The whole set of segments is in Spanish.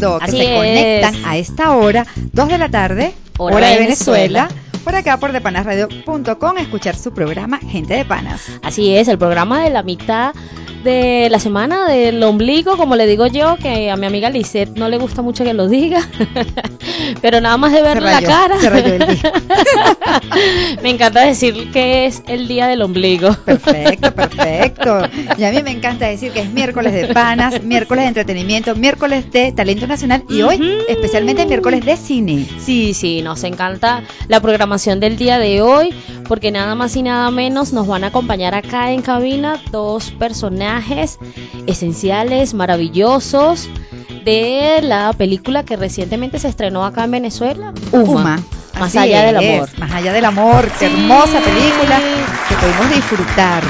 que se conectan a esta hora, 2 de la tarde, hora, de Venezuela por acá por depanasradio.com escuchar su programa Gente de Panas. Así es, el programa de la mitad de la semana del ombligo, como le digo yo, que a mi amiga Lisette no le gusta mucho que lo diga, pero nada más de ver la cara. me encanta decir que es el día del ombligo. Perfecto, perfecto. Y a mí me encanta decir que es miércoles de panas, miércoles de entretenimiento, miércoles de talento nacional y hoy especialmente miércoles de cine. Sí, sí, nos encanta la programación del día de hoy porque nada más y nada menos nos van a acompañar acá en cabina dos personajes esenciales, maravillosos de la película que recientemente se estrenó acá en Venezuela, Uma. Más allá del amor. Más allá del amor, qué hermosa película que pudimos disfrutar.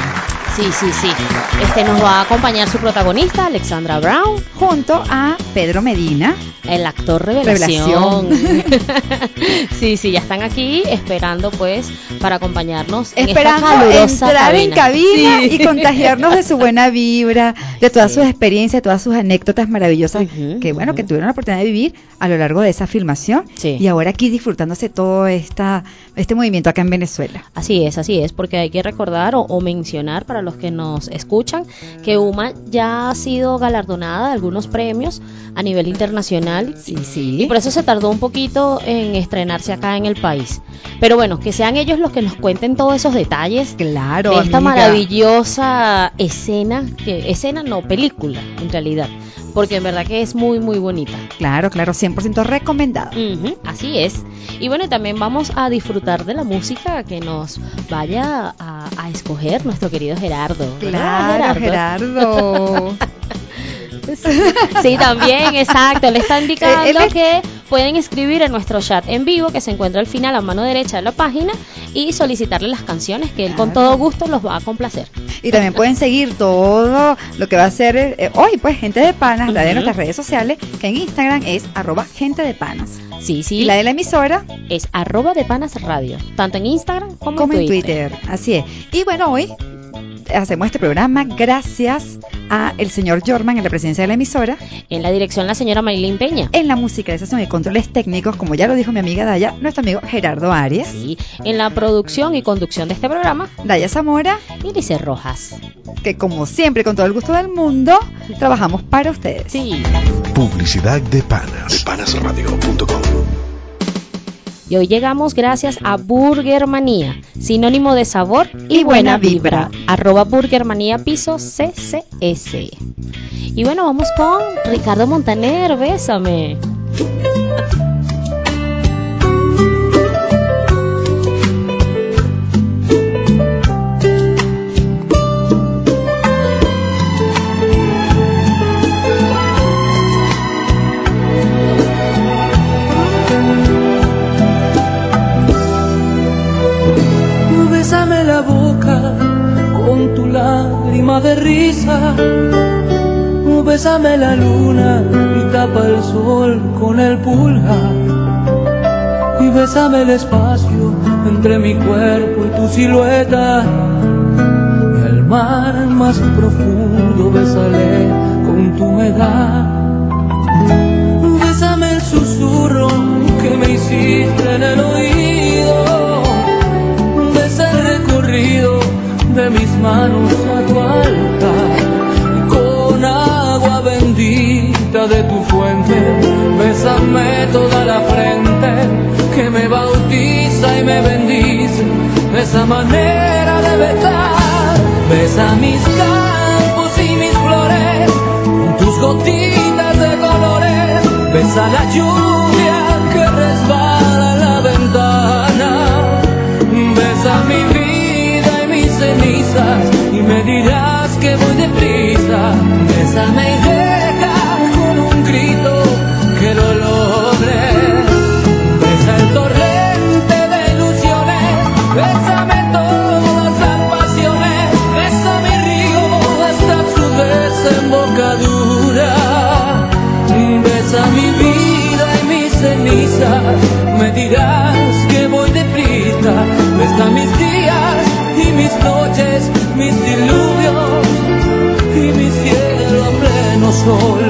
Sí, sí, sí. Este nos va a acompañar su protagonista, Alexandra Brown, junto a Pedro Medina, el actor revelación. sí, sí, ya están aquí esperando pues para acompañarnos esperando en esta entrar en cabina. y contagiarnos de su buena vibra, de todas sus experiencias, todas sus anécdotas maravillosas que bueno, que tuvieron la oportunidad de vivir a lo largo de esa filmación. Y ahora aquí disfrutándose todo esta este movimiento acá en Venezuela. Así es, así es, porque hay que recordar o mencionar para los que nos escuchan, que UMA ya ha sido galardonada de algunos premios a nivel internacional. Sí, sí. Y por eso se tardó un poquito en estrenarse acá en el país. Pero bueno, que sean ellos los que nos cuenten todos esos detalles. Claro. De esta maravillosa escena, que escena no, película en realidad porque en verdad que es muy muy bonita. Claro, claro, 100% recomendada. así es. Y bueno, también vamos a disfrutar de la música que nos vaya a, escoger nuestro querido Gerardo. Claro, Gerardo. sí, también, exacto. Le está indicando que pueden escribir en nuestro chat en vivo que se encuentra al final a mano derecha de la página y solicitarle las canciones que él con todo gusto los va a complacer. Y también pueden seguir todo lo que va a ser eh, hoy, pues, Gente de Panas, la de nuestras redes sociales, que en Instagram es arroba Gente de Panas. Sí, sí. Y la de la emisora es arroba de Panas Radio, tanto en Instagram como, en Twitter. Así es. Y bueno, hoy hacemos este programa gracias a el señor Jorman en la presidencia de la emisora. En la dirección la señora Maylin Peña. En la música de y controles técnicos, como ya lo dijo mi amiga Daya, nuestro amigo Gerardo Arias. Sí, en la producción y conducción de este programa, Daya Zamora y Lice Rojas. Que como siempre, con todo el gusto del mundo, trabajamos para ustedes. Sí. Publicidad de panas. De panasradio.com y hoy llegamos gracias a Burgermanía, sinónimo de sabor y, buena, vibra. Arroba Burgermanía piso CCS. Y bueno, vamos con Ricardo Montaner, bésame. De risa. Bésame la luna y tapa el sol con el pulgar. Y bésame el espacio entre mi cuerpo y tu silueta. Y el mar más profundo bésale con tu humedad. Bésame el susurro que me hiciste en el oído. De mis manos a tu altar con agua bendita de tu fuente, bésame toda la frente que me bautiza y me bendice, esa manera de besar, besa mis campos y mis flores, tus gotitas de colores, besa la lluvia deprisa. Bésame y deja con un grito que lo logre. Besa el torrente de ilusiones, bésame todas las pasiones, besa mi río hasta su desembocadura. Besa mi vida y mis cenizas, me dirás que voy deprisa. Besa mis días y mis noches, mis diluvios sol.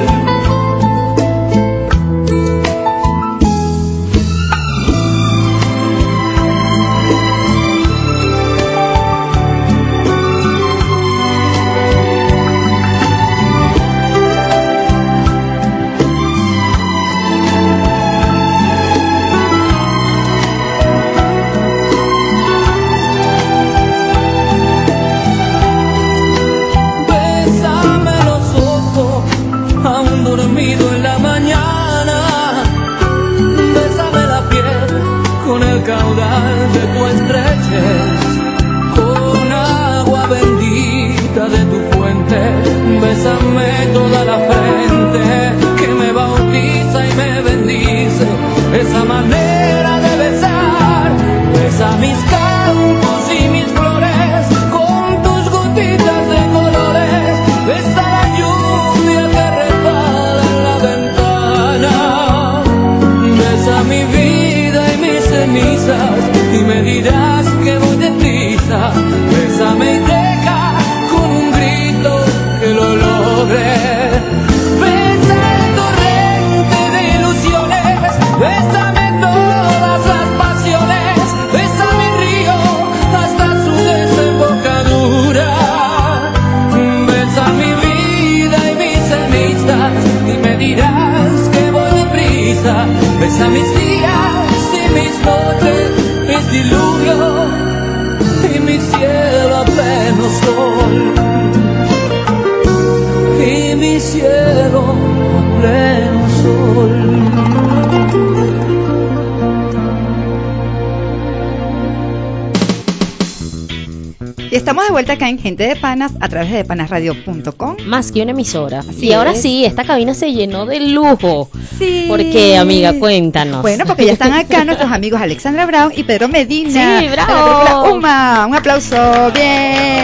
Cielo a pleno sol. Y estamos de vuelta acá en Gente de Panas a través de panasradio.com. Más que una emisora. Así y ahora es. sí, esta cabina se llenó de lujo. Sí. ¿Por qué, amiga? Cuéntanos. Bueno, porque ya están acá nuestros amigos Alexandra Brown y Pedro Medina. Sí, bravo. de la película Uma. Un aplauso. Bien.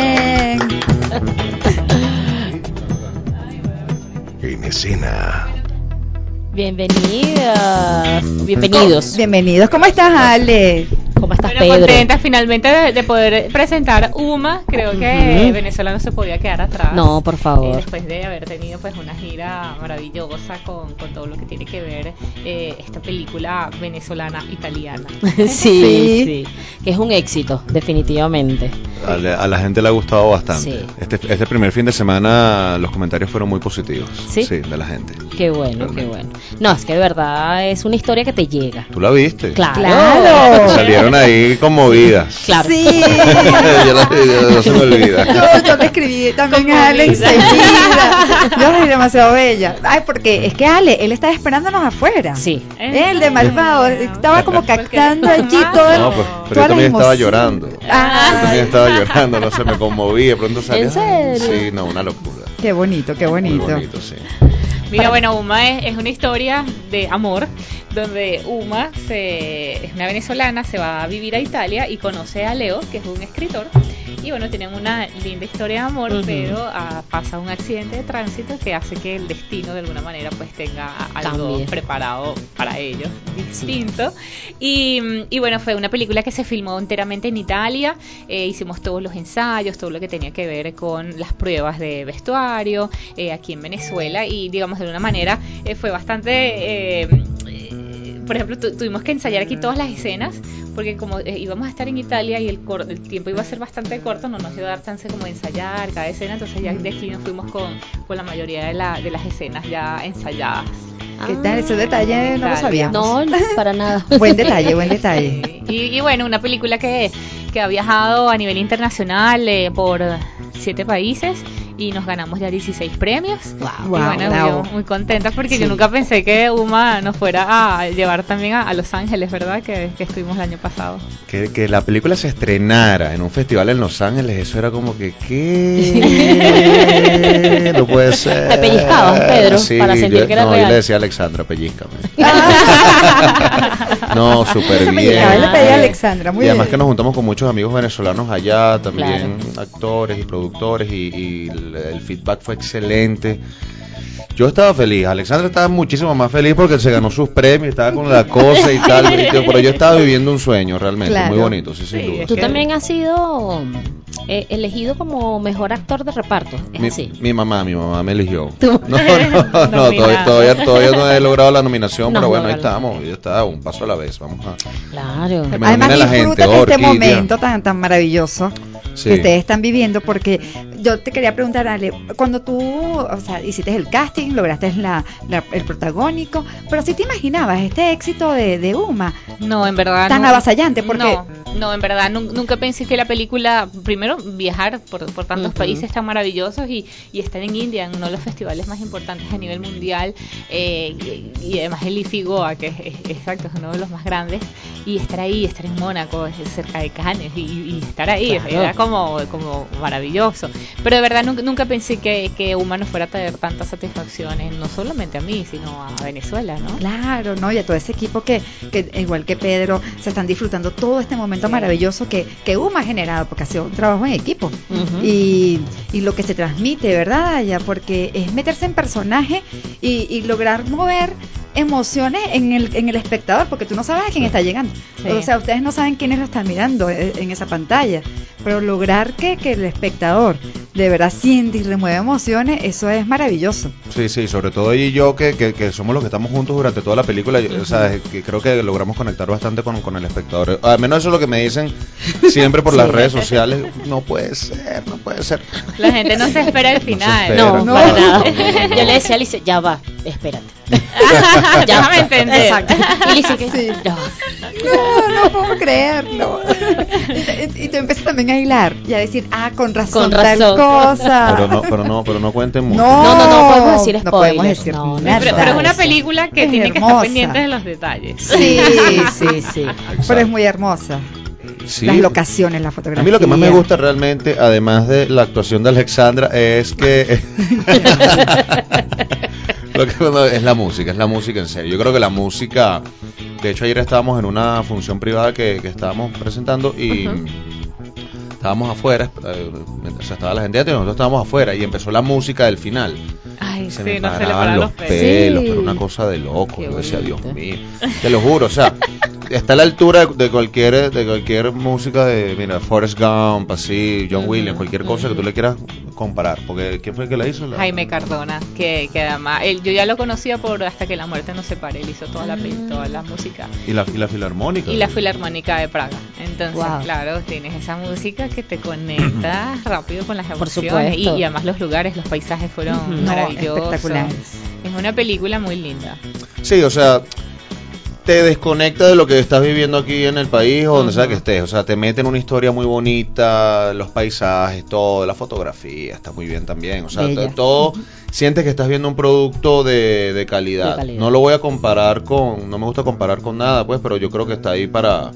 Bienvenidas. Bienvenidos. Bienvenidos. ¿Cómo estás, Ale? ¿Cómo estás, Bueno, Pedro? contenta finalmente de, de poder presentar UMA. Creo que. Venezuela no se podía quedar atrás. No, por Eh, favor. después de haber tenido pues una gira maravillosa con, con todo lo que tiene que ver eh, esta película venezolana italiana. sí, Sí. sí. Que es un éxito, definitivamente. A la, a la gente le ha gustado bastante. Sí. Este, este primer fin de semana los comentarios fueron muy positivos. ¿Sí? de la gente. Qué bueno, qué bueno. No, es que de verdad es una historia que te llega. ¿Tú la viste? Claro. Claro. Salieron ahí conmovidas. Claro. Sí. yo la- yo- no se me olvida. Yo, yo te escribí también a Ale enseguida. Yo soy demasiado bella. Ay, porque es que Ale, él estaba esperándonos afuera. Sí. Él de malvado, estaba como captando allí todo el, No, pues, pero yo también estaba llorando. Ah. Yo también estaba llorando, no se me conmovía, de pronto salía. ¿En serio? Sí, no, una locura. Qué bonito, qué Muy bonito. bonito, sí. Mira, bueno, Uma es, es una historia de amor donde Uma se, es una venezolana, se va a vivir a Italia y conoce a Leo, que es un escritor. Y bueno, tienen una linda historia de amor, pero ah, pasa un accidente de tránsito que hace que el destino de alguna manera pues tenga algo Cambie. preparado para ellos, distinto. Y, mm, y bueno, fue una película que se filmó enteramente en Italia. Eh, hicimos todos los ensayos, todo lo que tenía que ver con las pruebas de vestuario eh, aquí en Venezuela. Y digamos, de alguna manera eh, fue bastante. Por ejemplo, tu- tuvimos que ensayar aquí todas las escenas. Porque como eh, íbamos a estar en Italia y el, cor- el tiempo iba a ser bastante corto, no nos iba a dar chance como de ensayar cada escena, entonces ya de aquí nos fuimos con, con la mayoría de, la- de las escenas ya ensayadas. ¿Qué tal? Ese detalle no lo sabíamos. No, para nada. Buen detalle, buen detalle. Sí. Y, y bueno, una película que, que ha viajado a nivel internacional eh, por siete países y nos ganamos ya 16 premios. Wow. y bueno, yo muy contenta porque Sí. yo nunca pensé que Uma nos fuera a llevar también a, a Los Ángeles, ¿verdad? Que, que estuvimos el año pasado. Que, que la película se estrenara en un festival en Los Ángeles, eso era como que, ¿qué? No puede ser. Te pellizcabas, Pedro, Sí, para sentir yo- que era no, real. yo le decía a Alexandra, pellizcame. no, súper bien. le pedí a. Alexandra, muy y además bien. que nos juntamos con muchos amigos venezolanos allá, también actores y productores, y, y el, el feedback fue excelente. Yo estaba feliz, Alexandra estaba muchísimo más feliz porque se ganó sus premios, estaba con la cosa y tal, pero yo estaba viviendo un sueño realmente, Claro. muy bonito, sí, sin Sí, duda. Tú también has sido eh, elegido como mejor actor de reparto. Es Mi, así. mi mamá, mi mamá me eligió. Tú. No, no, no, todavía, todavía, todavía no he logrado la nominación, No pero bueno, ahí estamos, ya está, un paso a la vez, vamos a... Claro. Que me Además nomine la gente, disfruta este Orquídea. momento tan tan maravilloso Sí. que ustedes están viviendo porque yo te quería preguntar Ale, cuando tú, o sea, hiciste el casting, lograste la, la- el protagónico, pero si te imaginabas este éxito de, de Uma No, en verdad. tan no. avasallante porque No. no, en verdad nunca pensé que la película, primero viajar por, por tantos países tan maravillosos y, y, estar en India, en uno de los festivales más importantes a nivel mundial, eh, y, además el IFIGOA, que es, exacto, es uno de los más grandes, y estar ahí, estar en Mónaco, cerca de Cannes, y, estar ahí, era como, como maravilloso. Pero de verdad nunca, nunca pensé que, que Humano fuera a traer tantas satisfacciones, no solamente a mí, sino a Venezuela, ¿no? Claro, ¿no? Y a todo ese equipo que, que igual que Pedro, se están disfrutando todo este momento maravilloso que, que UMA ha generado, porque ha sido un trabajo en equipo. y, y, lo que se transmite, ¿verdad? Ya, porque es meterse en personaje y, y lograr mover emociones en el, en el espectador, porque tú no sabes a quién está llegando. O sea, ustedes no saben quiénes lo están mirando eh, en esa pantalla, pero lograr que, que el espectador de verdad siente y remueve emociones, eso es maravilloso. Sí, sí, sobre todo ella y yo, que, que, somos los que estamos juntos durante toda la película, o sea, que creo que logramos conectar bastante con, con, el espectador. Al menos eso es lo que me dicen siempre por las redes sociales. No puede ser, no puede ser. La gente no se espera el final. No, no, para nada. Yo le decía a Alice, ya va, espérate. ya me entendí. Exacto. Y dice que sí. no. no, no puedo creerlo. y, y, tú empiezas también a hilar y a decir, ah, con razón, con razón. tal cosa. Pero no, pero no, pero no cuenten mucho. No, no, no, podemos decir spoilers. No podemos decir no, nada. Pero, pero, es una película que tiene que estar pendiente de los detalles. Sí, sí, sí. Pero es muy hermosa. Sí. Las locaciones, la fotografía. A mí lo que más me gusta realmente, además de la actuación de Alexandra, es que Lo que, es la música, es la música en serio. Yo creo que la música, de hecho ayer estábamos en una función privada que, estábamos presentando y estábamos afuera, eh, mientras estaba la gente nosotros estábamos afuera y empezó la música del final. Ay, se me paraban los, pelos, pero una cosa de loco. yo decía, Dios mío, te lo juro, o sea, está a la altura de cualquier de cualquier música de, mira, Forrest Gump, así, John Williams, cualquier cosa que tú le quieras comparar. Porque ¿quién fue el que la hizo? Jaime Cardona, que, que además, él, yo ya lo conocía por Hasta que la muerte nos separe, él hizo toda la, mm. toda la música. ¿Y la, y la filarmónica? Y la filarmónica de Praga. Entonces, claro, tienes esa música que te conecta rápido con las emociones. Y, y, además los lugares, los paisajes fueron maravillosos. espectaculares. Es una película muy linda. Sí, o sea, te desconecta de lo que estás viviendo aquí en el país o donde sea que estés. O sea, te mete en una historia muy bonita, los paisajes, todo, la fotografía está muy bien también. O sea, todo sientes que estás viendo un producto de, calidad. No lo voy a comparar con, no me gusta comparar con nada, pues, pero yo creo que está ahí para,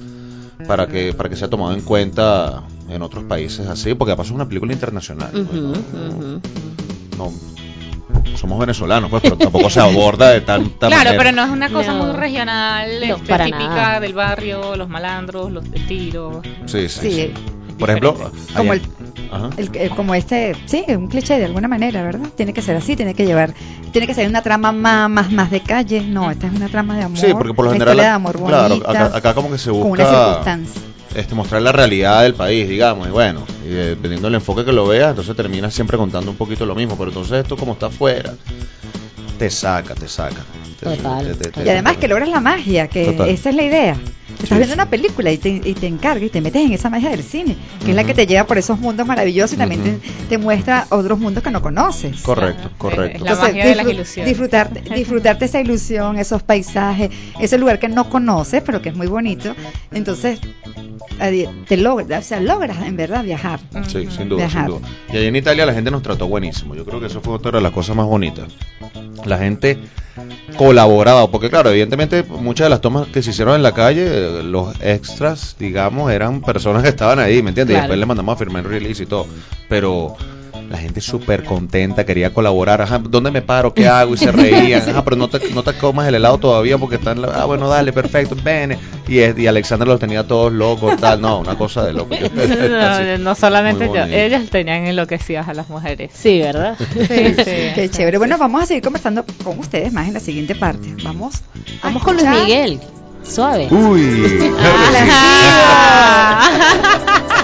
para que, para que sea tomado en cuenta en otros países así, porque aparte es una película internacional. Pues, no, somos venezolanos, pues, pero tampoco se aborda de tanta Claro, pero no es una cosa muy regional, este, típica del barrio, los malandros, los tiros. Sí, sí. Por ejemplo, como el, como este, sí, un cliché de alguna manera, ¿verdad? Tiene que ser así, tiene que llevar, tiene que ser una trama más, más, más de calle. No, esta es una trama de amor. Sí, porque por lo general, de amor claro, acá, como que se busca. Con una circunstancia este, mostrar la realidad del país, digamos, y bueno, y dependiendo del enfoque que lo veas, entonces terminas siempre contando un poquito lo mismo, pero entonces esto como está afuera, te saca, te saca. Total. y además que logras la magia, que esa es la idea. Estás viendo una película y te, y te encargas y te metes en esa magia del cine, que es la que te lleva por esos mundos maravillosos y también te, muestra otros mundos que no conoces. Correcto, correcto. La magia de las ilusiones. Disfrutarte, disfrutarte esa ilusión, esos paisajes, ese lugar que no conoces, pero que es muy bonito. Entonces, te logras, o sea, logras en verdad viajar. Sí, sin duda, sin duda. Y allí en Italia la gente nos trató buenísimo. Yo creo que eso fue otra de las cosas más bonitas. La gente colaboraba, porque claro, evidentemente muchas de las tomas que se hicieron en la calle, los extras, digamos, eran personas que estaban ahí, ¿me entiendes? Y después le mandamos a firmar el release y todo. Pero la gente súper contenta, quería colaborar, ajá, ¿dónde me paro? ¿Qué hago? Y se reían, ajá, pero no te, no te comas el helado todavía porque están, ah, bueno, dale, perfecto, ven. Y, y Alexander los tenía todos locos, tal, no, una cosa de loco. no, solamente yo, ellas tenían enloquecidas a las mujeres. Sí, ¿verdad? Sí, sí, Qué chévere. Bueno, vamos a seguir conversando con ustedes más en la siguiente parte. Vamos, vamos con Luis Miguel. Suave. Uy.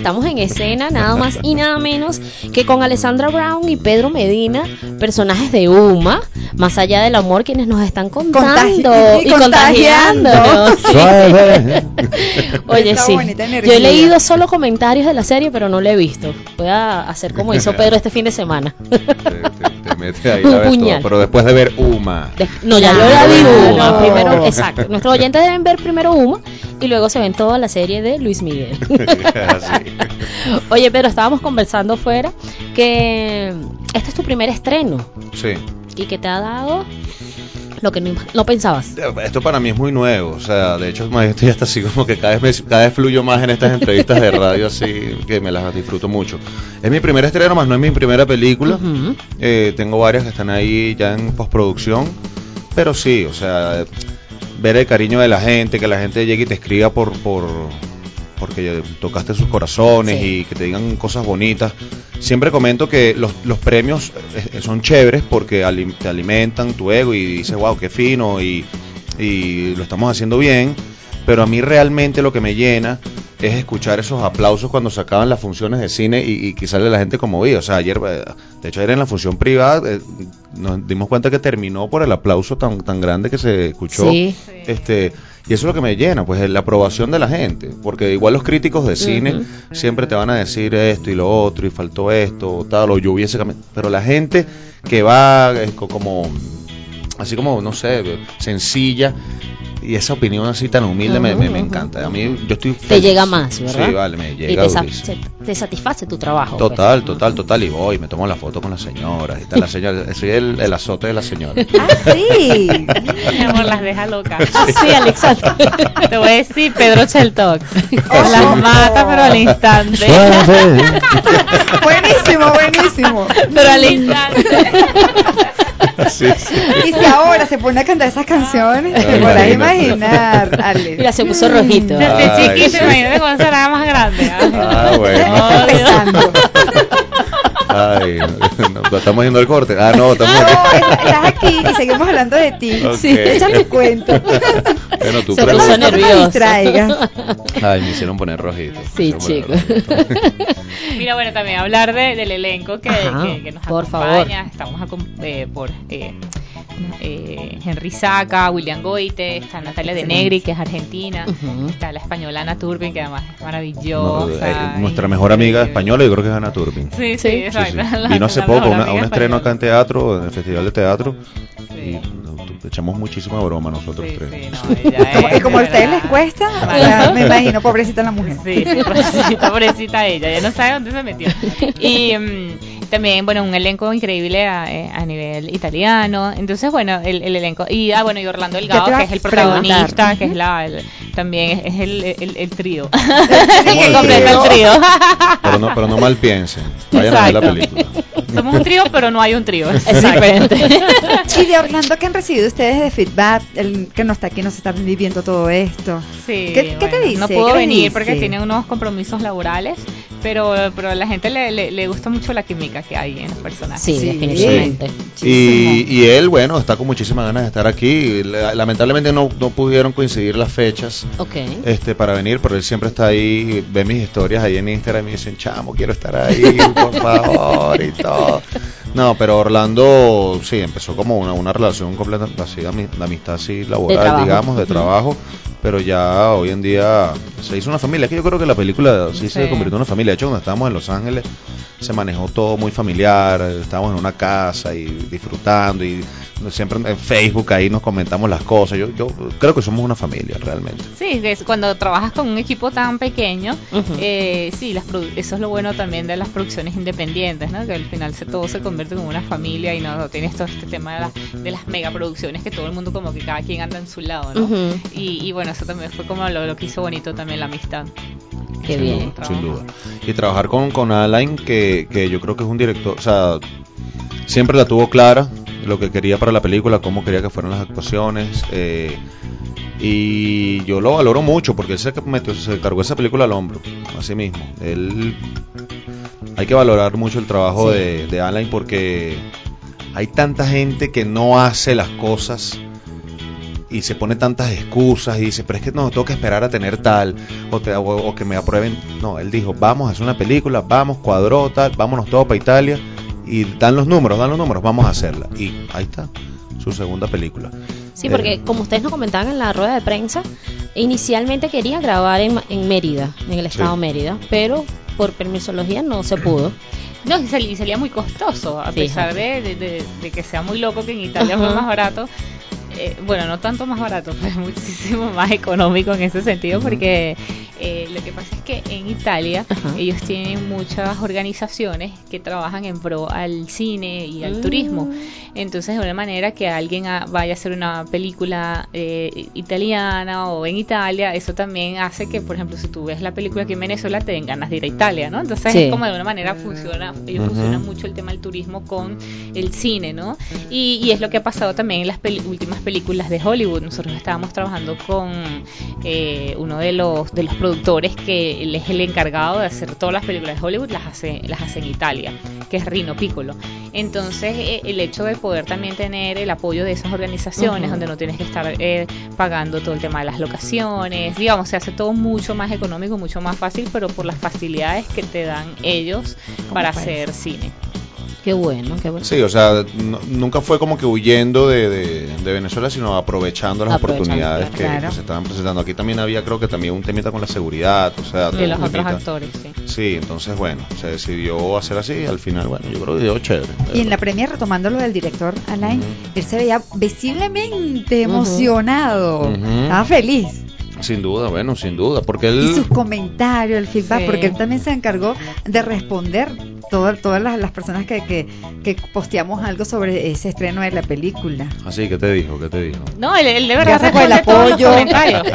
estamos en escena nada más y nada menos que con Alessandra Brown y Pedro Medina, personajes de Uma, más allá del amor, quienes nos están contando y, contagiando. Oye, sí. Yo he leído solo comentarios de la serie, pero no la he visto. Voy a hacer como hizo Pedro este fin de semana. pero después de ver Uma. no, ya yo la vi Uma. Primero, exacto. Nuestros oyentes deben ver primero Uma y luego se ven toda la serie de Luis Miguel. Oye, pero estábamos conversando fuera que este es tu primer estreno. Sí. ¿Y que te ha dado? Lo que no, pensabas. Esto para mí es muy nuevo, o sea, de hecho estoy hasta así como que cada vez, cada vez fluyo más en estas entrevistas de radio, así que me las disfruto mucho. Es mi primer estreno, más no es mi primera película. Eh, tengo varias que están ahí ya en postproducción, pero sí, o sea, ver el cariño de la gente, que la gente llegue y te escriba por, por porque tocaste sus corazones y que te digan cosas bonitas. Siempre comento que los, los premios eh, son chéveres porque te alimentan tu ego y dices, wow, qué fino y, y lo estamos haciendo bien, pero a mí realmente lo que me llena es escuchar esos aplausos cuando se acaban las funciones de cine y, y que sale la gente como vi. O sea, ayer, eh, de hecho, ayer en la función privada eh, nos dimos cuenta que terminó por el aplauso tan, tan grande que se escuchó. Este, y eso es lo que me llena, pues la aprobación de la gente. Porque igual los críticos de cine siempre te van a decir esto y lo otro, y faltó esto, o tal, o yo hubiese Pero la gente que va como, así como, no sé, sencilla, y esa opinión así tan humilde me, me, encanta. A mí yo estoy Te llega más, ¿verdad? Sí, vale, me llega. Y te, satisface tu trabajo. Pues. Total, total, total. Y voy, me tomo la foto con la señora. Y está la señora, soy el, el azote de la señora. Ah, sí. Mi amor, las deja locas. sí, Alexandra. Te voy a decir Pedro Cheltox. las mata, pero al instante. buenísimo, buenísimo. Pero al instante. Sí, sí. Y si ahora se pone a cantar esas canciones, te podrás imaginar, Ale. Mira, se puso rojito. Desde chiquito, imagínate cuando será más grande. Ah, bueno. Oh. Ay, no, estamos yendo al corte. Ah, no, estamos No, aquí. estás aquí y seguimos hablando de ti. Ok. Sí, échame cuento. Bueno, tú Se puso nervioso. Ay, me hicieron poner rojito. Sí, Me hicieron chico. poner rojito. Mira, bueno, también hablar de, del elenco que, Ajá, que- que nos por acompaña. Estamos acom- eh, por eh, eh, Henry Saca, William Goite, está Natalia de Negri, que es argentina, está la española Ana Turbin, que además es No, maravillosa. eh, nuestra mejor amiga española, yo creo que es Ana Turbin. Sí, sí, Sí. Sí, exacto. sí. la- Vino hace la poco una- a un estreno acá en teatro, en el Festival de Teatro. Sí. Y echamos muchísima broma nosotros Sí, tres. sí, no, ella Como- es, y como a de ustedes les cuesta, me imagino, pobrecita la mujer. Sí, sí, pobrecita, pobrecita ella, ya no sabe dónde se metió. Y mm, también, bueno, un elenco increíble a, eh, a nivel italiano. Entonces, bueno, el, el elenco. Y, ah, bueno, y Orlando Delgado, que es el preguntar. protagonista, que es la, el- también es el, el, el trío. El que completa el trío. Pero no, pero no mal piensen. Vayan a ver la película. Somos un trío, pero no hay un trío. Es diferente. Y de Orlando, ¿qué han recibido ustedes de feedback? El que no está aquí, no se está viviendo todo esto. Sí, ¿Qué- qué te dice? No ¿Qué pudo les venir dice? porque tiene unos compromisos laborales, pero, pero a la gente le, le, le gusta mucho la química que hay en los personajes. Sí, Sí. definitivamente. Y, y él, bueno, está con muchísimas ganas de estar aquí. La- Lamentablemente no, no pudieron coincidir las fechas este para venir, pero él siempre está ahí, ve mis historias ahí en Instagram y me dicen, chamo, quiero estar ahí, por favor, y todo. No, pero Orlando, sí, empezó como una, una relación completa, así, de amistad así laboral, digamos, de trabajo, pero ya hoy en día se hizo una familia. Es que yo creo que la película sí, se Sí. convirtió en una familia. De hecho, cuando estábamos en Los Ángeles, se manejó todo muy familiar, estábamos en una casa y disfrutando y siempre en Facebook ahí nos comentamos las cosas. Yo, yo creo que somos una familia realmente. Sí, que es cuando trabajas con un equipo tan pequeño, eh, sí, las produ- eso es lo bueno también de las producciones independientes, ¿no? Que al final se, todo se convierte como una familia y no, no tienes todo este tema de, las de las megaproducciones que todo el mundo como que cada quien anda en su lado, ¿no? Y, y bueno, eso también fue como lo, lo que hizo bonito también la amistad. Qué Sin bien. duda, sin duda. Y trabajar con, con Alain, que, que yo creo que es un director, o sea, siempre la tuvo clara, lo que quería para la película, cómo quería que fueran las actuaciones. eh, y yo lo valoro mucho porque él se, metió, se cargó esa película al hombro, así mismo. Él, hay que valorar mucho el trabajo Sí. de, de Alain porque hay tanta gente que no hace las cosas y se pone tantas excusas y dice, pero es que no, tengo que esperar a tener tal, o, te- o- o que me aprueben. No, él dijo, vamos a hacer una película, vamos, cuadró tal, vámonos todos para Italia y dan los números, dan los números, vamos a hacerla. Y ahí está, su segunda película. Sí, Eh, porque como ustedes nos comentaban en la rueda de prensa, inicialmente quería grabar en, en Mérida, en el estado Sí. Mérida, pero por permisología no se pudo. No, y sal- y salía muy costoso, a Fíjate. pesar de, de- que sea muy loco que en Italia fue más barato. Eh, bueno, no tanto más barato, pero muchísimo más económico en ese sentido, porque eh, lo que pasa es que en Italia Ajá. ellos tienen muchas organizaciones que trabajan en pro al cine y al Mm. turismo. Entonces, de una manera que alguien vaya a hacer una película eh, italiana o en Italia, eso también hace que, por ejemplo, si tú ves la película aquí en Venezuela, te den ganas de ir a Italia, ¿no? Entonces, Sí. es como de una manera funciona, ellos funcionan mucho el tema del turismo con el cine, ¿no? Y, y es lo que ha pasado también en las últimas películas de Hollywood. Nosotros estábamos trabajando con eh, uno de los de los productores que él es el encargado de hacer todas las películas de Hollywood, las hace, las hace en Italia, que es Rino Piccolo. Entonces, eh, el hecho de poder también tener el apoyo de esas organizaciones, donde no tienes que estar eh, pagando todo el tema de las locaciones, digamos, se hace todo mucho más económico, mucho más fácil, pero por las facilidades que te dan ellos para país. hacer cine. Qué bueno, qué bueno. Sí, o sea, nunca fue como que huyendo de, Venezuela, sino aprovechando las oportunidades que, se estaban presentando. Aquí también había, creo que también un temita con la seguridad, o sea, de los otros actores, sí. Sí, entonces, bueno, se decidió hacer así. Al final, bueno, yo creo que dio chévere. Y en la premia, retomando lo del director Alain, él se veía visiblemente emocionado, estaba feliz. Sin duda, bueno, sin duda, porque él... Y sus comentarios, el feedback, porque él también se encargó de responder todas todas las, personas que, que, posteamos algo sobre ese estreno de la película. Así, ¿qué te dijo? ¿Qué te dijo? No, él, de verdad Gracias por el apoyo,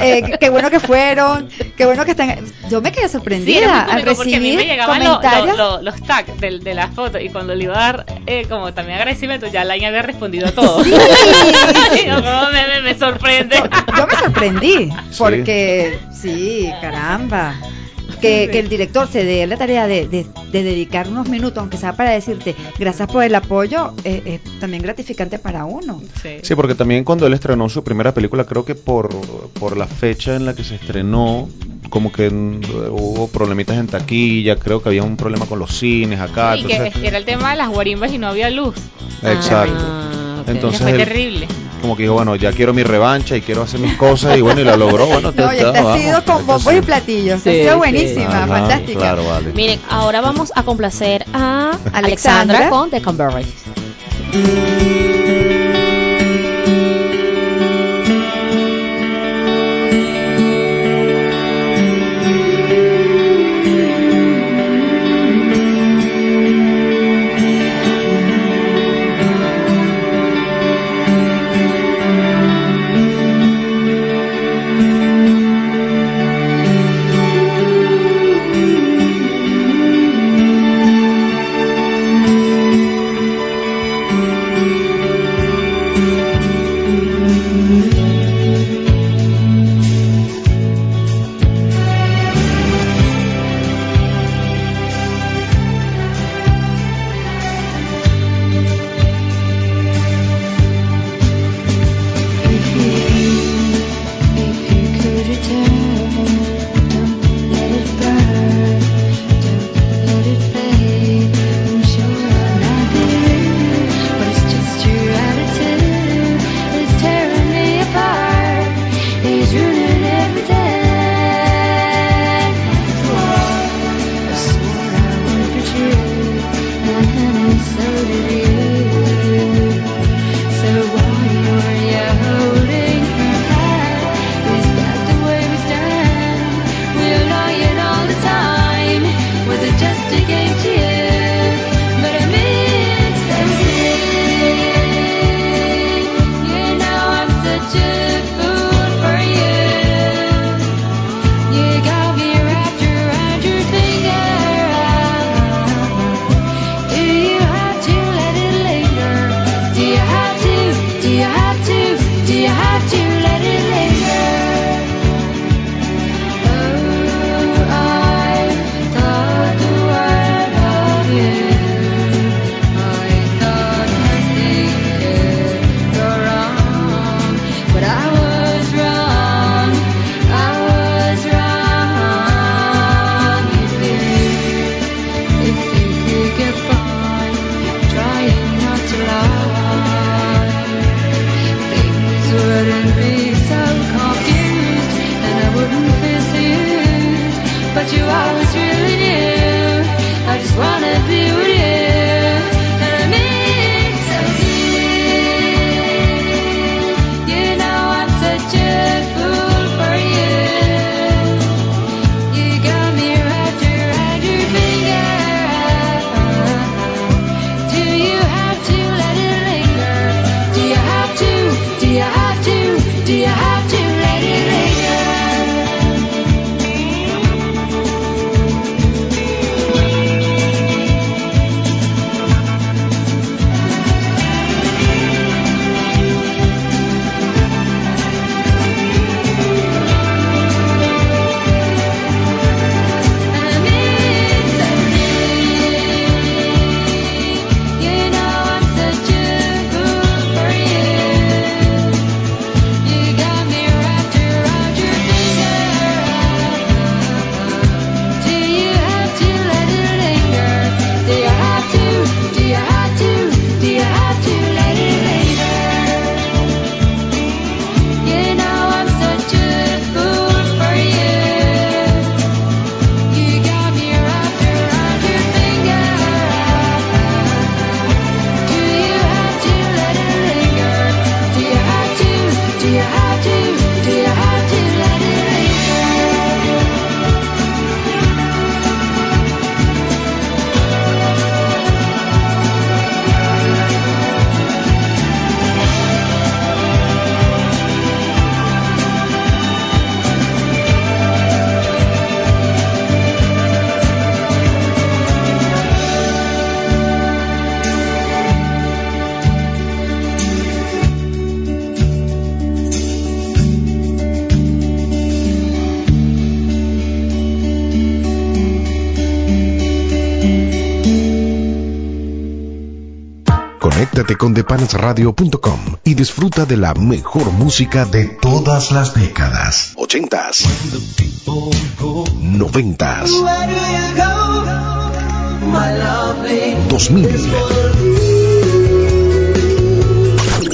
eh, qué bueno que fueron, qué bueno que están... Yo me quedé sorprendida al recibir me llegaban comentarios. los tags de, de la foto y cuando le iba a dar eh, como también agradecimiento, ya Lain había respondido a todo. Sí. me, me, sorprende. Yo me sorprendí, porque sí, caramba que, el director se dé la tarea de, dedicar unos minutos, aunque sea para decirte gracias por el apoyo, es también gratificante para uno. Sí. porque también cuando él estrenó su primera película, creo que por, por la fecha en la que se estrenó, como que hubo problemitas en taquilla, creo que había un problema con los cines acá. Sí, que era el tema de las guarimbas y no había luz. Exacto. Ah, entonces fue terrible como que dijo, bueno, ya quiero mi revancha y quiero hacer mis cosas y bueno, y la logró. Bueno, no, ya te ha sido con bombos y platillos. ha sido buenísima, fantástica. Claro, vale. Miren, ahora vamos a complacer a Alexandra, con The Converge. do you have to? Conéctate con depanasradio.com y disfruta de la mejor música de todas las décadas. 80s, 90s, 2000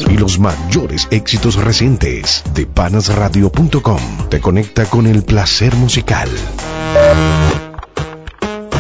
y los mayores éxitos recientes. Depanasradio.com te conecta con el placer musical.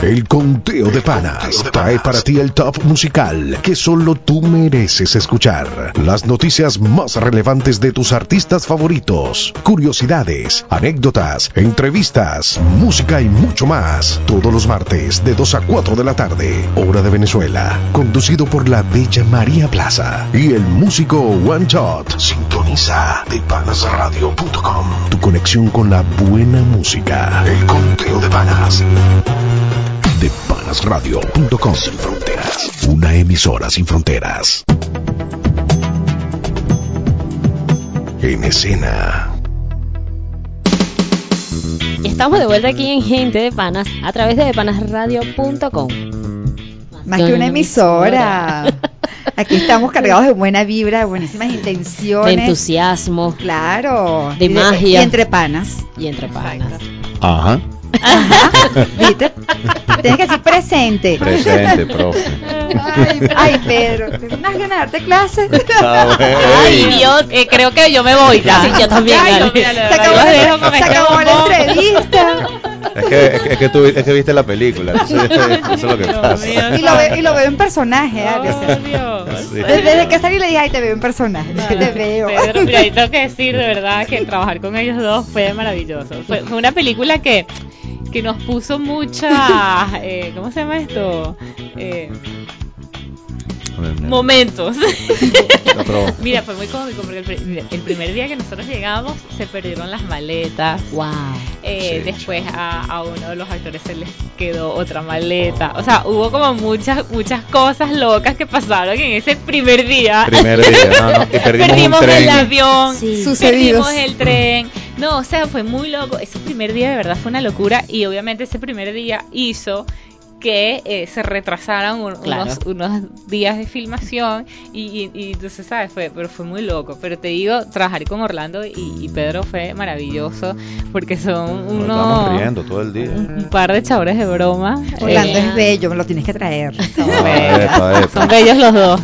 El conteo de panas trae para ti el top musical que solo tú mereces escuchar. Las noticias más relevantes de tus artistas favoritos, curiosidades, anécdotas, entrevistas, música y mucho más. Todos los martes de 2 a 4 de la tarde, hora de Venezuela. Conducido por la bella María Plaza y el músico One Shot. Sintoniza de panasradio.com. Tu conexión con la buena música. El conteo de panas de panasradio.com. Sin fronteras. Una emisora sin fronteras. En escena. Estamos de vuelta aquí en Gente de Panas a través de panasradio.com. Más que una emisora. Aquí estamos cargados de buena vibra, de buenísimas intenciones. De entusiasmo. Claro. De magia. Y entre panas. Y entre panas. Ajá. ¿Viste? Tienes que decir presente. Presente, profe. Ay, ay Pedro, ¿tienes unas ganas de darte clases? Bueno. Ay, Dios, eh, creo que yo me voy ya. Sí, yo también. Ay, no, mira, la Se acabó, yo la, se acabó la entrevista. Es que, es que, es que tú es que viste la película. Entonces, eso es lo que Dios pasa. mío. Y lo, veo, y lo veo en personaje, Oh, Dios. Sí. desde, que salí le dije, ay, te veo en personaje. Te veo. Pedro, mira, y tengo que decir de verdad que trabajar con ellos dos fue maravilloso. Fue, fue una película que, que nos puso mucha, eh, ¿cómo se llama esto? Eh, momentos. Mira, fue muy cómico porque el, mira, el primer día que nosotros llegamos se perdieron las maletas. Wow. Eh, Sí, después a, a uno de los actores se les quedó otra maleta. O sea, hubo como muchas muchas cosas locas que pasaron en ese primer día. Primer día, no, no, y perdimos, un tren. el avión, Sí. Sucedidos. perdimos el tren. No, o sea, fue muy loco. Ese primer día de verdad fue una locura y obviamente ese primer día hizo que eh, se retrasaran un- Claro. unos, unos días de filmación y, y- y entonces, ¿sabes? Fue, pero fue muy loco. Pero te digo, trabajar con Orlando y, y Pedro fue maravilloso porque son Nos unos riendo todo el día. un par de chabores de broma. Orlando Eh, es bello, me lo tienes que traer. son bellos. epa, epa. Son bellos los dos.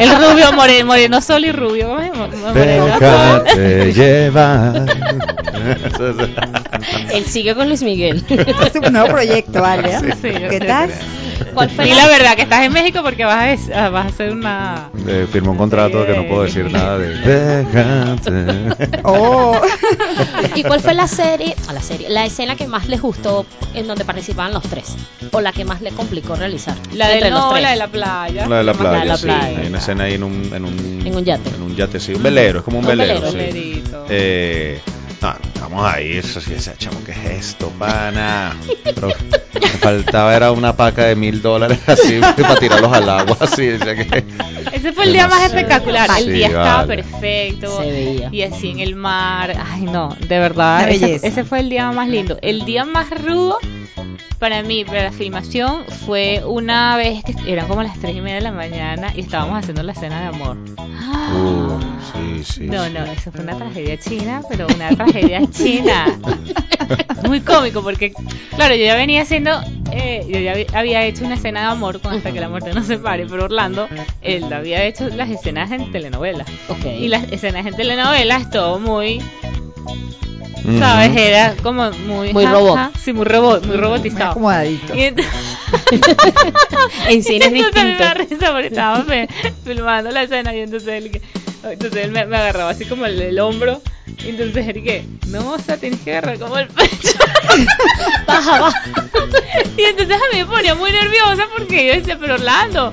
El rubio, moreno, moreno sol y rubio. moreno. Déjate llevar. Él sigue con Luis Miguel. Es un nuevo proyecto, ¿vale? Sí, sí, ¿Qué tal? sí. ¿Cuál fue Y la- la verdad que estás en México porque vas a, des- ah, vas a hacer una... Eh, firmó un contrato que no puedo decir nada de. Déjate. Oh, ¿Y cuál fue la serie, a la serie, la escena que más les gustó en donde participaban los tres? ¿O la que más les complicó realizar? La los no, tres? la de la playa. La de la La playa, de la sí. playa. Hay una escena ahí en un, en un, En un yate. En un yate, sí. Un velero, es como un Un velero. velero. sí. Eh, no, estamos ahí, eso sí, ese chamo, ¿qué es esto, pana? Pero me faltaba era una paca de mil dólares así para tirarlos al agua, así, o sea que... Ese fue el día más espectacular. El Sí, día estaba vale. perfecto. Se veía. Y así en el mar. Ay, no, de verdad. Ese, fue el día más lindo. El día más rudo para mí, para la filmación, fue una vez que eran como las tres y media de la mañana y estábamos haciendo la escena de amor. Uh, sí, sí. No, no, eso fue una tragedia china, pero una tragedia china. Muy cómico porque, claro, yo ya venía haciendo, eh, yo ya había hecho una escena de amor con Hasta que la muerte nos separe, pero Orlando, él había hecho las escenas en telenovelas. Y las escenas en telenovelas, todo muy. ¿sabes? Era como muy... Muy ja, robot. ja, sí, muy robot, muy muy robotizado. acomodadito. Y en cine es mí me da distinto. risa porque estábamos fe- filmando la escena y entonces él, que- entonces él me, me agarraba así como el, el hombro y entonces él que no, o sea, tienes que agarrar como el pecho Baja, baja. y entonces a mí me ponía muy nerviosa porque yo decía, pero Orlando,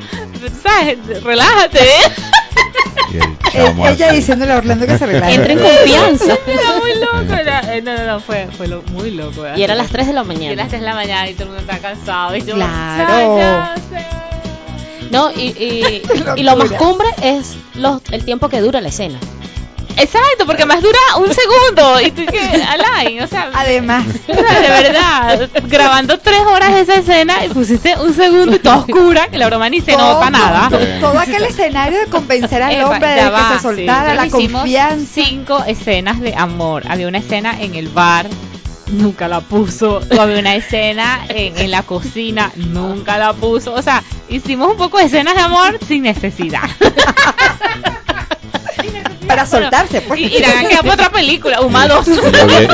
¿sabes? Relájate, ¿eh? El Ella diciéndole a Orlando que se relaje. Entra en confianza. Era muy loco, era, eh, no, no, no, fue, fue lo- muy loco. ¿verdad? Y era a las 3 de la Y a las mañana. 3 de la mañana y todo el mundo está cansado y yo, Claro. No, y, y, y lo más cumbre es los, el tiempo que dura la escena. Exacto, porque más dura un segundo. Y tú que, Alain, o sea. Además. de verdad, grabando tres horas esa escena y pusiste un segundo y toda oscura, que la broma ni se nota nada. Todo aquel escenario de convencer al hombre de que se soltara, la confianza. Cinco escenas de amor. Había una escena en el bar nunca la puso. O había una escena en, en, la cocina, nunca la puso. O sea, hicimos un poco de escenas de amor sin necesidad. Para soltarse, pues. Y, y la quedar por otra película, Humados. Y yo,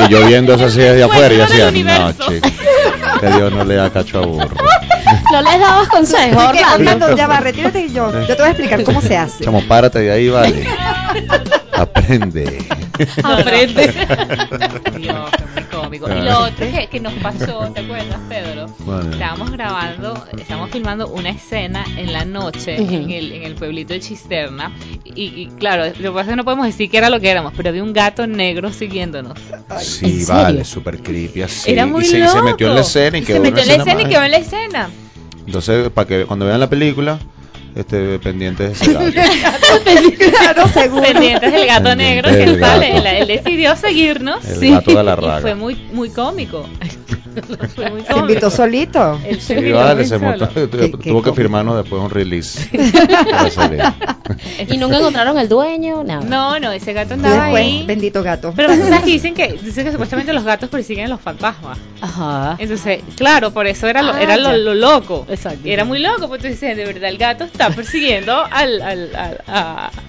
y yo viendo esas sillas de afuera y decía, no, chico, que Dios no le da cacho a burro. No les dabas consejos, Orlando. ya va, retírate y yo, yo te voy a explicar cómo se hace. Chamo, párate de ahí, vale. Aprende. Aprende. Dios, qué muy cómico. Y lo otro que, que nos pasó, ¿te acuerdas, Pedro? Bueno. Estábamos grabando, estábamos filmando una escena en la noche en, el, en el pueblito de Chisterna. Y, y claro, lo que pasa es que no podemos decir qué era lo que éramos, pero había un gato negro siguiéndonos. Sí, vale, súper creepy así. Era muy y se, y se metió en la loco. escena y se quedó metió en la escena y quedó en la escena. Entonces, para que cuando vean la película, este, pendientes de ese gato. claro, seguro. Pendientes del gato negro Pendientes que sale. Él, él decidió seguirnos. El gato de la Y raga. fue muy, muy cómico. Fue muy Se cómico. invitó solito. Él se Sí, invitó se montó, tuvo que cómico. firmarnos después un release. para salir. Y nunca encontraron el dueño, nada. No, no, ese gato andaba después, ahí. bendito gato. Pero sabes que dicen que, dicen que supuestamente los gatos persiguen a los fantasmas. Ajá. Entonces, claro, por eso era lo, Ah, era lo, ya. lo loco. Exacto. Era muy loco, porque tú dices, de verdad, el gato está persiguiendo al... al, al- a-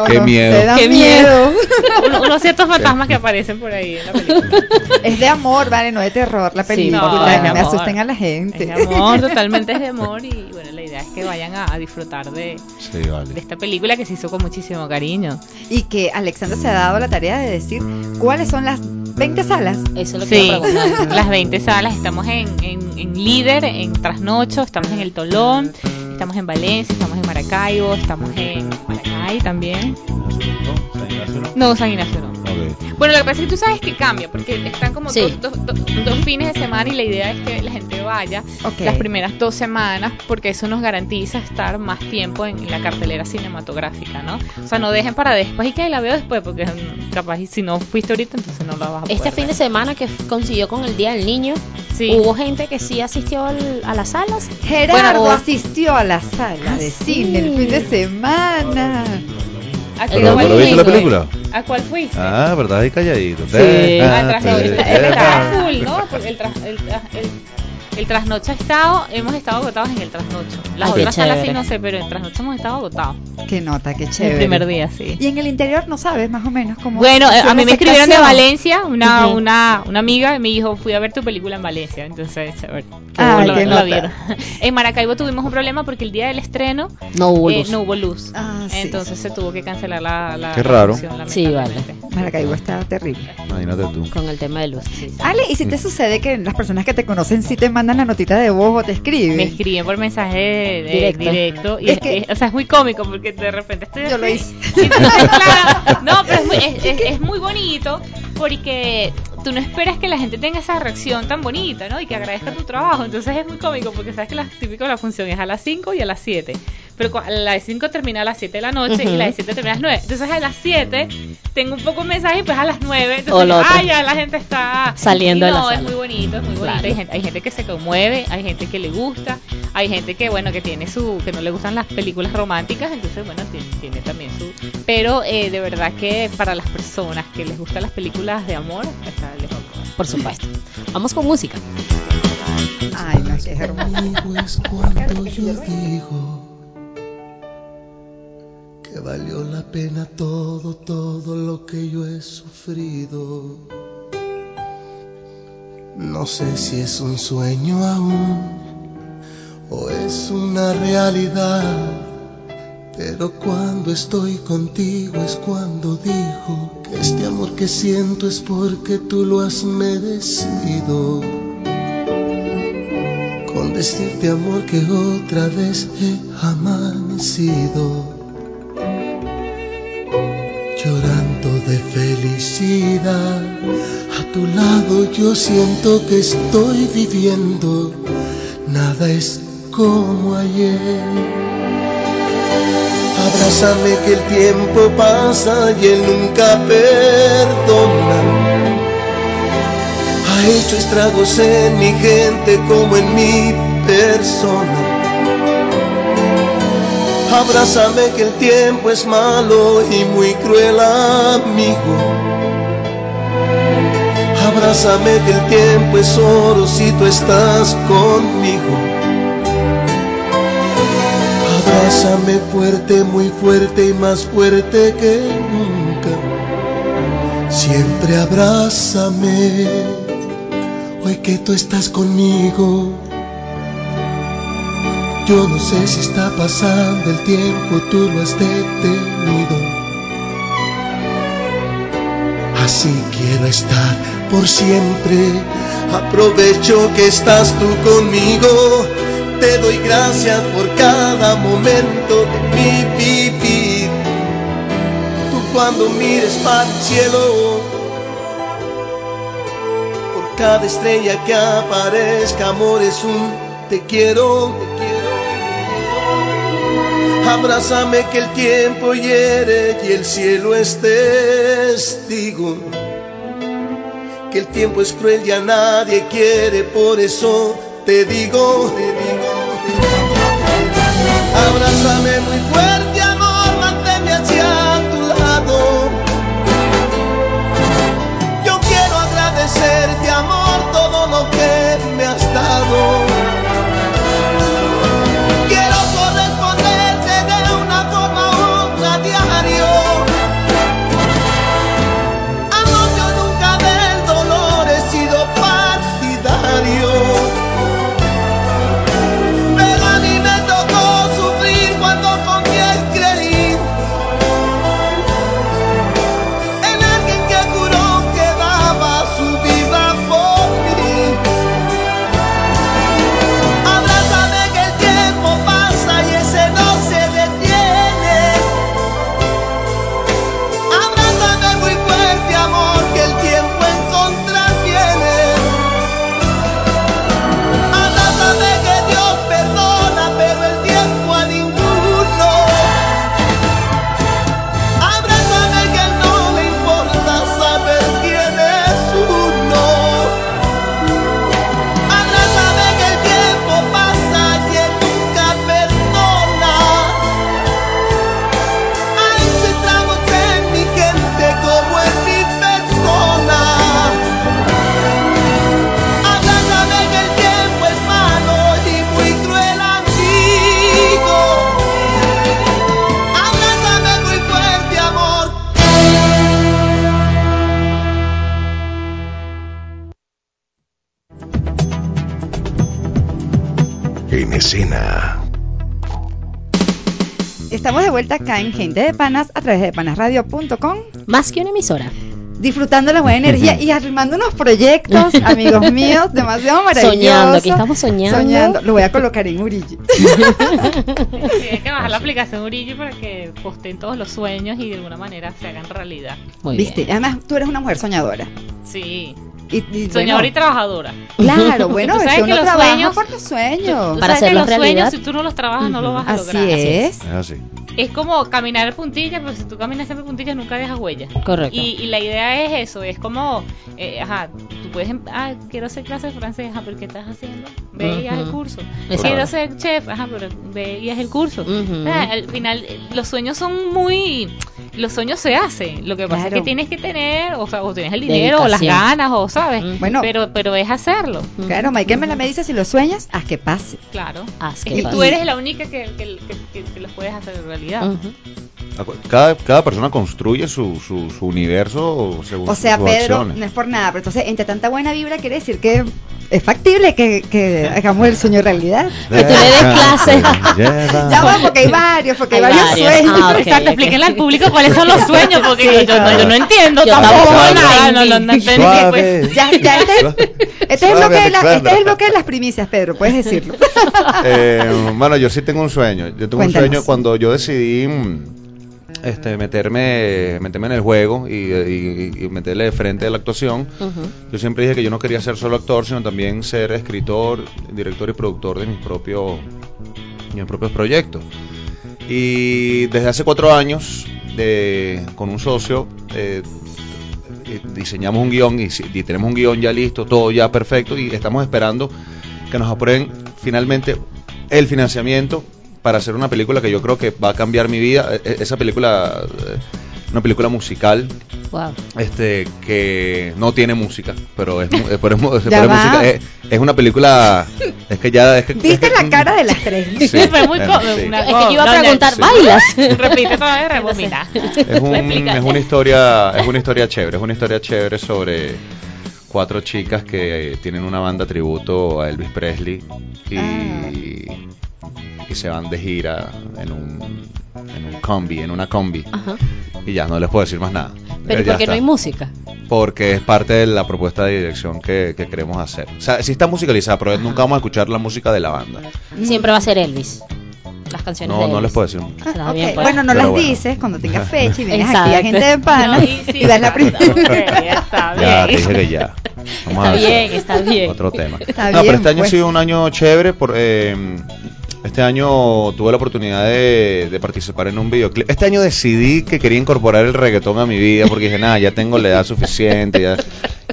No, Qué no, miedo. te da Qué miedo. uno- unos ciertos fantasmas que aparecen por ahí en la película. es de amor, vale, no de terror la Sí, película. no, no, es de me amor. asusten a la Es gente. de amor, totalmente es de amor. Y bueno, la idea es que vayan a, a disfrutar de, Sí, de vale. esta película que se hizo con muchísimo cariño. Y que Alexandra se ha dado la tarea de decir cuáles son las 20 salas. Eso es lo que Sí, las 20 salas. Estamos en, en, en Líder, en Trasnocho, estamos en El Tolón, estamos en Valencia, estamos en Maracaibo, estamos en Maracay también. No, San Ignacio no. Bueno, lo que pasa es que tú sabes que cambia, porque están como Sí. dos, dos- dos- dos fines de semana y la idea es que la gente vaya Ok. las primeras dos semanas, porque eso nos garantiza estar más tiempo en la cartelera cinematográfica, ¿no? O sea, no dejen para después y que la veo después, porque mm, capaz si no fuiste ahorita, entonces no la vas a poder Este fin de ver. semana que consiguió con el Día del Niño, Sí. hubo gente que sí asistió al- a las salas. Gerardo Bueno, asistió a la sala de Ah, cine el fin de semana. ¿A, qué- ¿Pero, pero viste la película? ¿A cuál fuiste? Ah, ¿verdad? Ahí calladito. Sí. Ah, el, el estaba full, ¿no? El, el, el, el trasnocho ha estado, hemos estado agotados en el trasnocho. Las Ay, otras salas sí no sé, pero en trasnocho hemos estado agotados. Qué nota, qué El chévere. primer día, sí. Y en el interior no sabes más o menos cómo. Bueno, a mí me escribieron de? Valencia, una, una, una amiga me dijo, fui a ver tu película en Valencia, entonces, que Ay, lo- nota. vieron. En Maracaibo tuvimos un problema porque el día del estreno No hubo eh, luz. no hubo luz. Ah, sí. Entonces se tuvo que cancelar la, la Qué raro. función, Sí, vale. Maracaibo está terrible. Imagínate tú. Con el tema de luz. sí, sí. Ale, ¿y si te sucede que las personas que te conocen sí te mandan la notita de voz o te escriben? Me escriben por mensaje de- de- Directo. directo. y Es que- es- o sea, es muy cómico porque de repente estoy Yo lo hice. Y entonces, claro, no, pero es muy, es, es- es muy bonito porque tú no esperas que la gente tenga esa reacción tan bonita, ¿no? Y que agradezca tu trabajo. Entonces es muy cómico porque sabes que la típico la función es a las 5 y a las 7. Pero la de 5 termina a las 7 de la noche y la de 7 termina a las 9. Entonces a las 7 tengo un poco de mensaje y pues a las 9. O Entonces, ah, ya la gente está Saliendo Y de la No, es muy bonito, es muy bonito. Claro. Hay, gente, hay gente que se conmueve, hay gente que le gusta, hay gente que, bueno, que tiene su, que no le gustan las películas románticas, entonces, bueno, tiene, tiene también su. Pero eh, de verdad que para las personas que les gustan las películas de amor, está Por supuesto. Vamos con música. Ay, no, qué hermoso. Conmigo es cuando yo digo que valió la pena todo, todo lo que yo he sufrido. No sé si es un sueño aún o es una realidad, pero cuando estoy contigo es cuando digo que este amor que siento es porque tú lo has merecido. Con decirte amor que otra vez he amanecido. Llorando de felicidad. A tu lado yo siento que estoy viviendo. Nada es como ayer Abrázame que el tiempo pasa y él nunca perdona. Ha hecho estragos en mi gente como en mi persona. Abrázame que el tiempo es malo y muy cruel amigo. Abrázame que el tiempo es oro si tú estás conmigo. Abrázame fuerte, muy fuerte y más fuerte que nunca. Siempre abrázame, hoy que tú estás conmigo. Yo no sé si está pasando el tiempo, tú lo has detenido. Así quiero estar por siempre. Aprovecho que estás tú conmigo. Te doy gracias por cada momento de mi vivir. Tú cuando mires para el cielo, por cada estrella que aparezca, amor es un te quiero, te quiero. Abrázame que el tiempo hiere y el cielo es testigo. Que el tiempo es cruel y a nadie quiere, por eso te digo, te digo, te digo. Abrázame muy fuerte, acá en Gente de Panas a través de panasradio.com. Más que una emisora. Disfrutando la buena energía y armando unos proyectos, amigos míos, demasiado maravillosos. Soñando, aquí estamos soñando. Soñando. Lo voy a colocar en Urigi. hay que bajar la aplicación Urigi para que posten todos los sueños y de alguna manera se hagan realidad. Viste, además tú eres una mujer soñadora. Sí. Y, Soñadora y trabajadora. Claro, bueno, es que uno los trabaja sueños, por los sueños. Para hacer los sueños, si tú no los trabajas, no los vas a Así lograr. Es. Así es. Es como caminar puntillas, pero si tú caminas siempre puntillas, nunca dejas huella. Correcto. Y, y, la idea es eso, es como, eh, ajá, tú puedes, em, ah, quiero hacer clase de francés, ajá, pero ¿qué estás haciendo? Ve y haz el curso. Quiero ser chef, ajá, pero ve y haz el curso. al final, los sueños son muy los sueños se hacen. Lo que pasa es que tienes que tener, o sea, o tienes el dinero, o las ganas, o sabes. Bueno, pero, pero es hacerlo. Claro, Michael me la me dice si lo sueñas, haz que pase. Claro. Haz que y tú eres la única que, que, que, los puedes hacer en realidad. Cada, cada persona construye su, su, su universo según O sea, Pedro, no es por nada, pero entonces, entre tanta buena vibra, quiere decir que es factible que, que hagamos el sueño realidad. Que tú le des clases. ya va, porque hay varios, porque hay, varios, sueños. Ah, okay, Exacto, explíquenle al público cuáles son los sueños, porque yo, yo, yo, no entiendo yo tampoco. Nada, no, no, no, no pues, ya, ya este, este, es el bloque de la, este es el bloque de las primicias, Pedro, puedes decirlo. eh, bueno, yo sí tengo un sueño. Yo tengo Cuéntanos. un sueño cuando yo decidí este, meterme, meterme en el juego y, y, meterle de frente a la actuación. Yo siempre dije que yo no quería ser solo actor, sino también ser escritor, director y productor de mis, propio, mis propios proyectos. Y desde hace cuatro años, con un socio, eh, eh, diseñamos un guion y, y, tenemos un guion ya listo, todo ya perfecto y estamos esperando que nos aprueben finalmente el financiamiento para hacer una película que yo creo que va a cambiar mi vida. E, e, esa película una película musical este que no tiene música pero es, es, por, música es, una película es que ya es que, viste la cara de las tres sí, fue muy es que yo iba a preguntar bailas repite todavía rebobina es, un, es una historia es una historia chévere es una historia chévere sobre cuatro chicas que tienen una banda tributo a Elvis Presley y, ah. Y se van de gira en un en un combi, en una combi. Y ya, no les puedo decir más nada. Pero ¿por qué no hay música? Porque es parte de la propuesta de dirección que, queremos hacer. O sea, sí está musicalizada, pero nunca vamos a escuchar la música de la banda. Siempre va a ser Elvis. Las canciones no, de no les puedo decir. Ah. Bueno, no las dices cuando tengas fecha y vienes aquí a gente de pana y das la primera. está bien. Ya, dije que ya. Vamos está bien, está bien. Otro tema. no, pero este año ha pues. sido un año chévere por... Eh, este año tuve la oportunidad de, participar en un videoclip. Este año decidí que quería incorporar el reggaetón a mi vida porque dije, nada, ya tengo la edad suficiente, ya,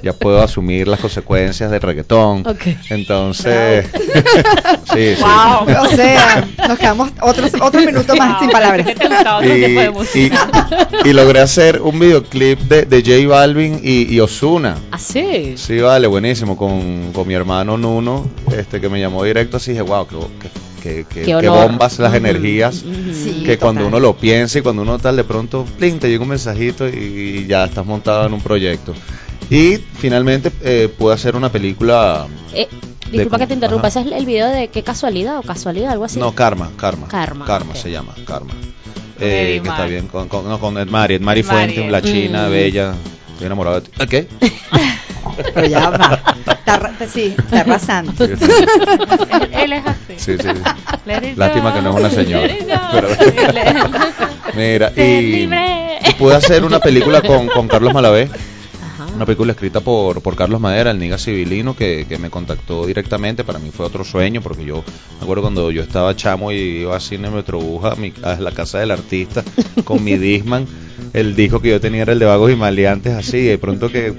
ya puedo asumir las consecuencias del reggaetón. Entonces, sí, sí. Wow, o sea, nos quedamos otros otro minuto más sin palabras. Y, logré hacer un videoclip de, de J Balvin y, y Osuna. ¿Ah, sí? Sí, vale, buenísimo, con, con mi hermano Nuno, este que me llamó directo así, dije, wow, qué, qué que, bombas las energías, que cuando uno lo piensa y cuando uno tal de pronto, pling, te llega un mensajito y ya estás montado en un proyecto. Y finalmente eh, pude hacer una película... Eh, disculpa que te interrumpa, ¿ese es el video de qué casualidad o casualidad, algo así? No, Karma, Karma. Karma. Karma se llama, Karma. Eh, que está bien, con, con, no, con Edmari, Edmari Fuente, la china, mm. bella, estoy enamorado de ti. ¿Qué? Pero ya va. Está, sí, arrasando. él, es así. Sí, sí. Lástima que no es una señora. mira, y, pude hacer una película con, con Carlos Malavé. Una película escrita por, por Carlos Madera, el niga civilino, que, que, me contactó directamente. Para mí fue otro sueño, porque yo me acuerdo cuando yo estaba chamo y iba a Cine Metrobuja, a, a la casa del artista, con mi Disman. El disco que yo tenía era el de Vagos y Maleantes, así. Y de pronto que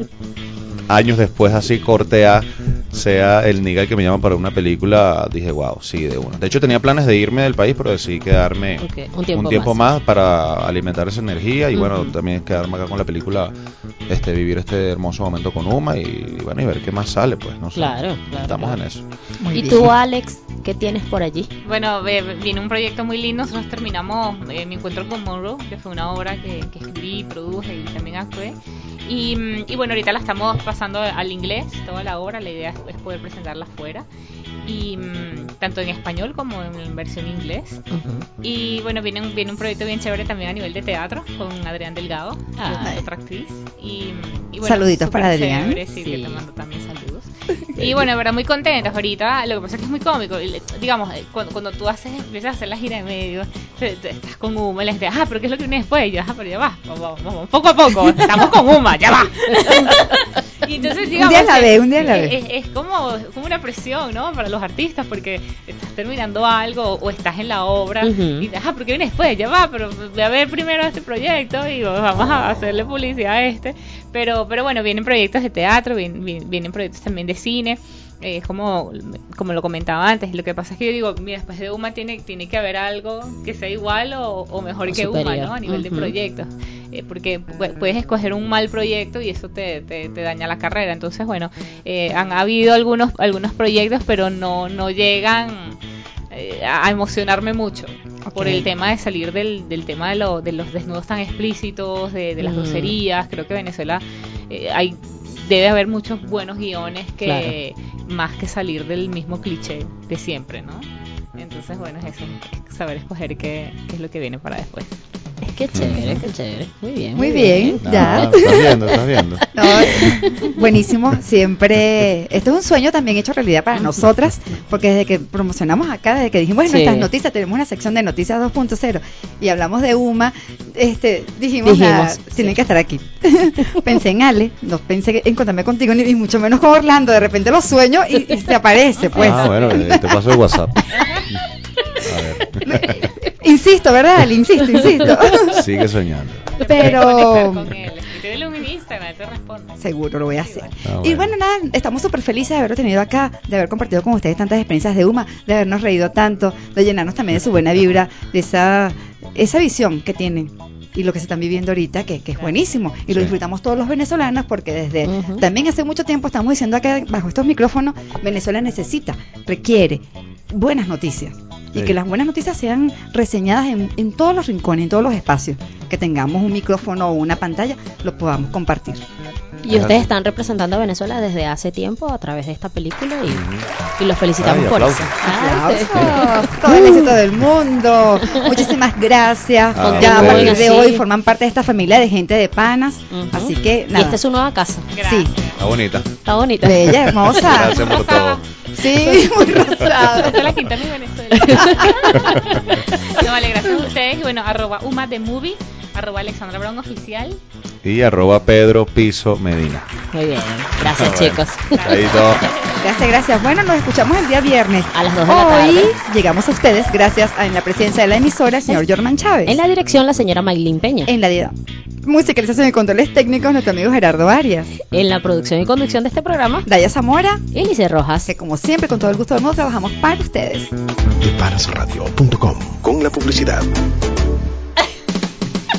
años después así corte A sea el niga que me llama para una película, dije, wow, sí, de una. De hecho tenía planes de irme del país, pero decidí quedarme un tiempo, más. para alimentar esa energía y bueno, también quedarme acá con la película, este vivir este hermoso momento con Uma y, bueno, y ver qué más sale, pues, no sé. Claro, claro. Estamos en eso. ¿Y tú, Alex, qué tienes por allí? Bueno, viene un proyecto muy lindo, nosotros terminamos eh, mi encuentro con Monroe, que fue una obra que, que escribí, produje y también actué. Y, y, bueno, ahorita la estamos pasando al inglés, toda la obra, la idea es poder presentarla afuera y mm, tanto en español como en versión inglés. Y bueno, viene un, viene un proyecto bien chévere también a nivel de teatro con Adrián Delgado, otra actriz. Y, y bueno, Saluditos para Adrián. sí, te mando también saludos. Y bueno, verdad, muy contentos ahorita. Lo que pasa es que es muy cómico. Digamos, eh, cuando, cuando tú haces, empiezas a hacer la gira de medio, estás con Uma, les dices, ah, pero ¿qué es lo que viene después? Y yo, ah, pero ya va, vamos, vamos, poco a poco, estamos con Uma, ya va. y entonces, digamos, un día la ve, un día la ve. Es, como, como una presión, ¿no? Para los artistas, porque estás terminando algo o estás en la obra y ah, pero ¿qué viene después? Ya va, pero voy a ver primero este proyecto y vamos a hacerle publicidad a este. Pero, pero bueno, vienen proyectos de teatro, vienen, vienen proyectos también de cine. Es como, como lo comentaba antes, lo que pasa es que yo digo, mira, después de UMA tiene, tiene que haber algo que sea igual o, mejor que UMA, ¿no? A nivel de proyectos. Eh, porque puedes escoger un mal proyecto y eso te, te, daña la carrera. Entonces, bueno, eh, han habido algunos, algunos proyectos, pero no, no llegan eh, a emocionarme mucho por el tema de salir del, del tema de, lo, de los desnudos tan explícitos, de, las groserías. Creo que Venezuela hay debe haber muchos buenos guiones que más que salir del mismo cliché de siempre, ¿no? Entonces, bueno, es eso, saber escoger qué, qué es lo que viene para después. Qué chévere, qué chévere. Muy bien. Muy, bien, ya. estás viendo, estás viendo. buenísimo, siempre. Esto es un sueño también hecho realidad para nosotras, porque desde que promocionamos acá, desde que dijimos, bueno, estas noticias, tenemos una sección de noticias 2.0 y hablamos de UMA, este, dijimos, tienen que estar aquí. pensé en Ale, no pensé en contarme contigo, ni, mucho menos con Orlando, de repente lo sueño y, y te aparece, pues. Ah, bueno, te paso el WhatsApp. A ver. insisto, ¿verdad? Insisto, insisto. Sigue soñando. Pero... responde. Seguro lo voy a hacer. Ah, y bueno, nada, estamos súper felices de haberlo tenido acá, de haber compartido con ustedes tantas experiencias de UMA, de habernos reído tanto, de llenarnos también de su buena vibra, de esa, esa visión que tienen y lo que se están viviendo ahorita, que, es buenísimo. Y lo disfrutamos todos los venezolanos porque desde también hace mucho tiempo estamos diciendo acá bajo estos micrófonos, Venezuela necesita, requiere buenas noticias. Y que las buenas noticias sean reseñadas en, en todos los rincones, en todos los espacios. Que tengamos un micrófono o una pantalla, lo podamos compartir. Y ustedes están representando a Venezuela desde hace tiempo a través de esta película y, los felicitamos por eso. Todo el éxito del mundo. Muchísimas gracias. Ah, ya a partir de hoy forman parte de esta familia de gente de panas. Así que nada. Y esta es su nueva casa. Sí. Está bonita. Está bonita. Bella, hermosa. Gracias por todo. Sí, muy rosada. Esta es la quinta mi Venezuela. no, vale, gracias a ustedes. Y bueno, arroba Uma de Movie arroba Alexandra Brown Oficial. Y arroba Pedro Piso Medina. Muy bien, gracias chicos. Gracias, gracias. Bueno, nos escuchamos el día viernes. A las 2 de la tarde. Hoy llegamos a ustedes gracias a en la presidencia de la emisora, el señor Jorman Chávez. En la dirección, la señora Maylin Peña. En la musicalización y controles técnicos, nuestro amigo Gerardo Arias. En la producción y conducción de este programa, Daya Zamora. Y Lice Rojas. Que como siempre, con todo el gusto del mundo, trabajamos para ustedes. Deparasradio.com con la publicidad.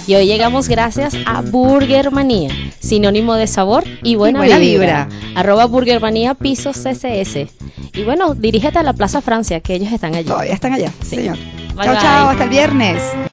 Y hoy llegamos gracias a Burgermanía, sinónimo de sabor y buena, vibra. Arroba Burgermanía piso CCS. Y bueno, dirígete a la Plaza Francia, que ellos están allí. Todavía están allá, señor. chao, chao, hasta el viernes.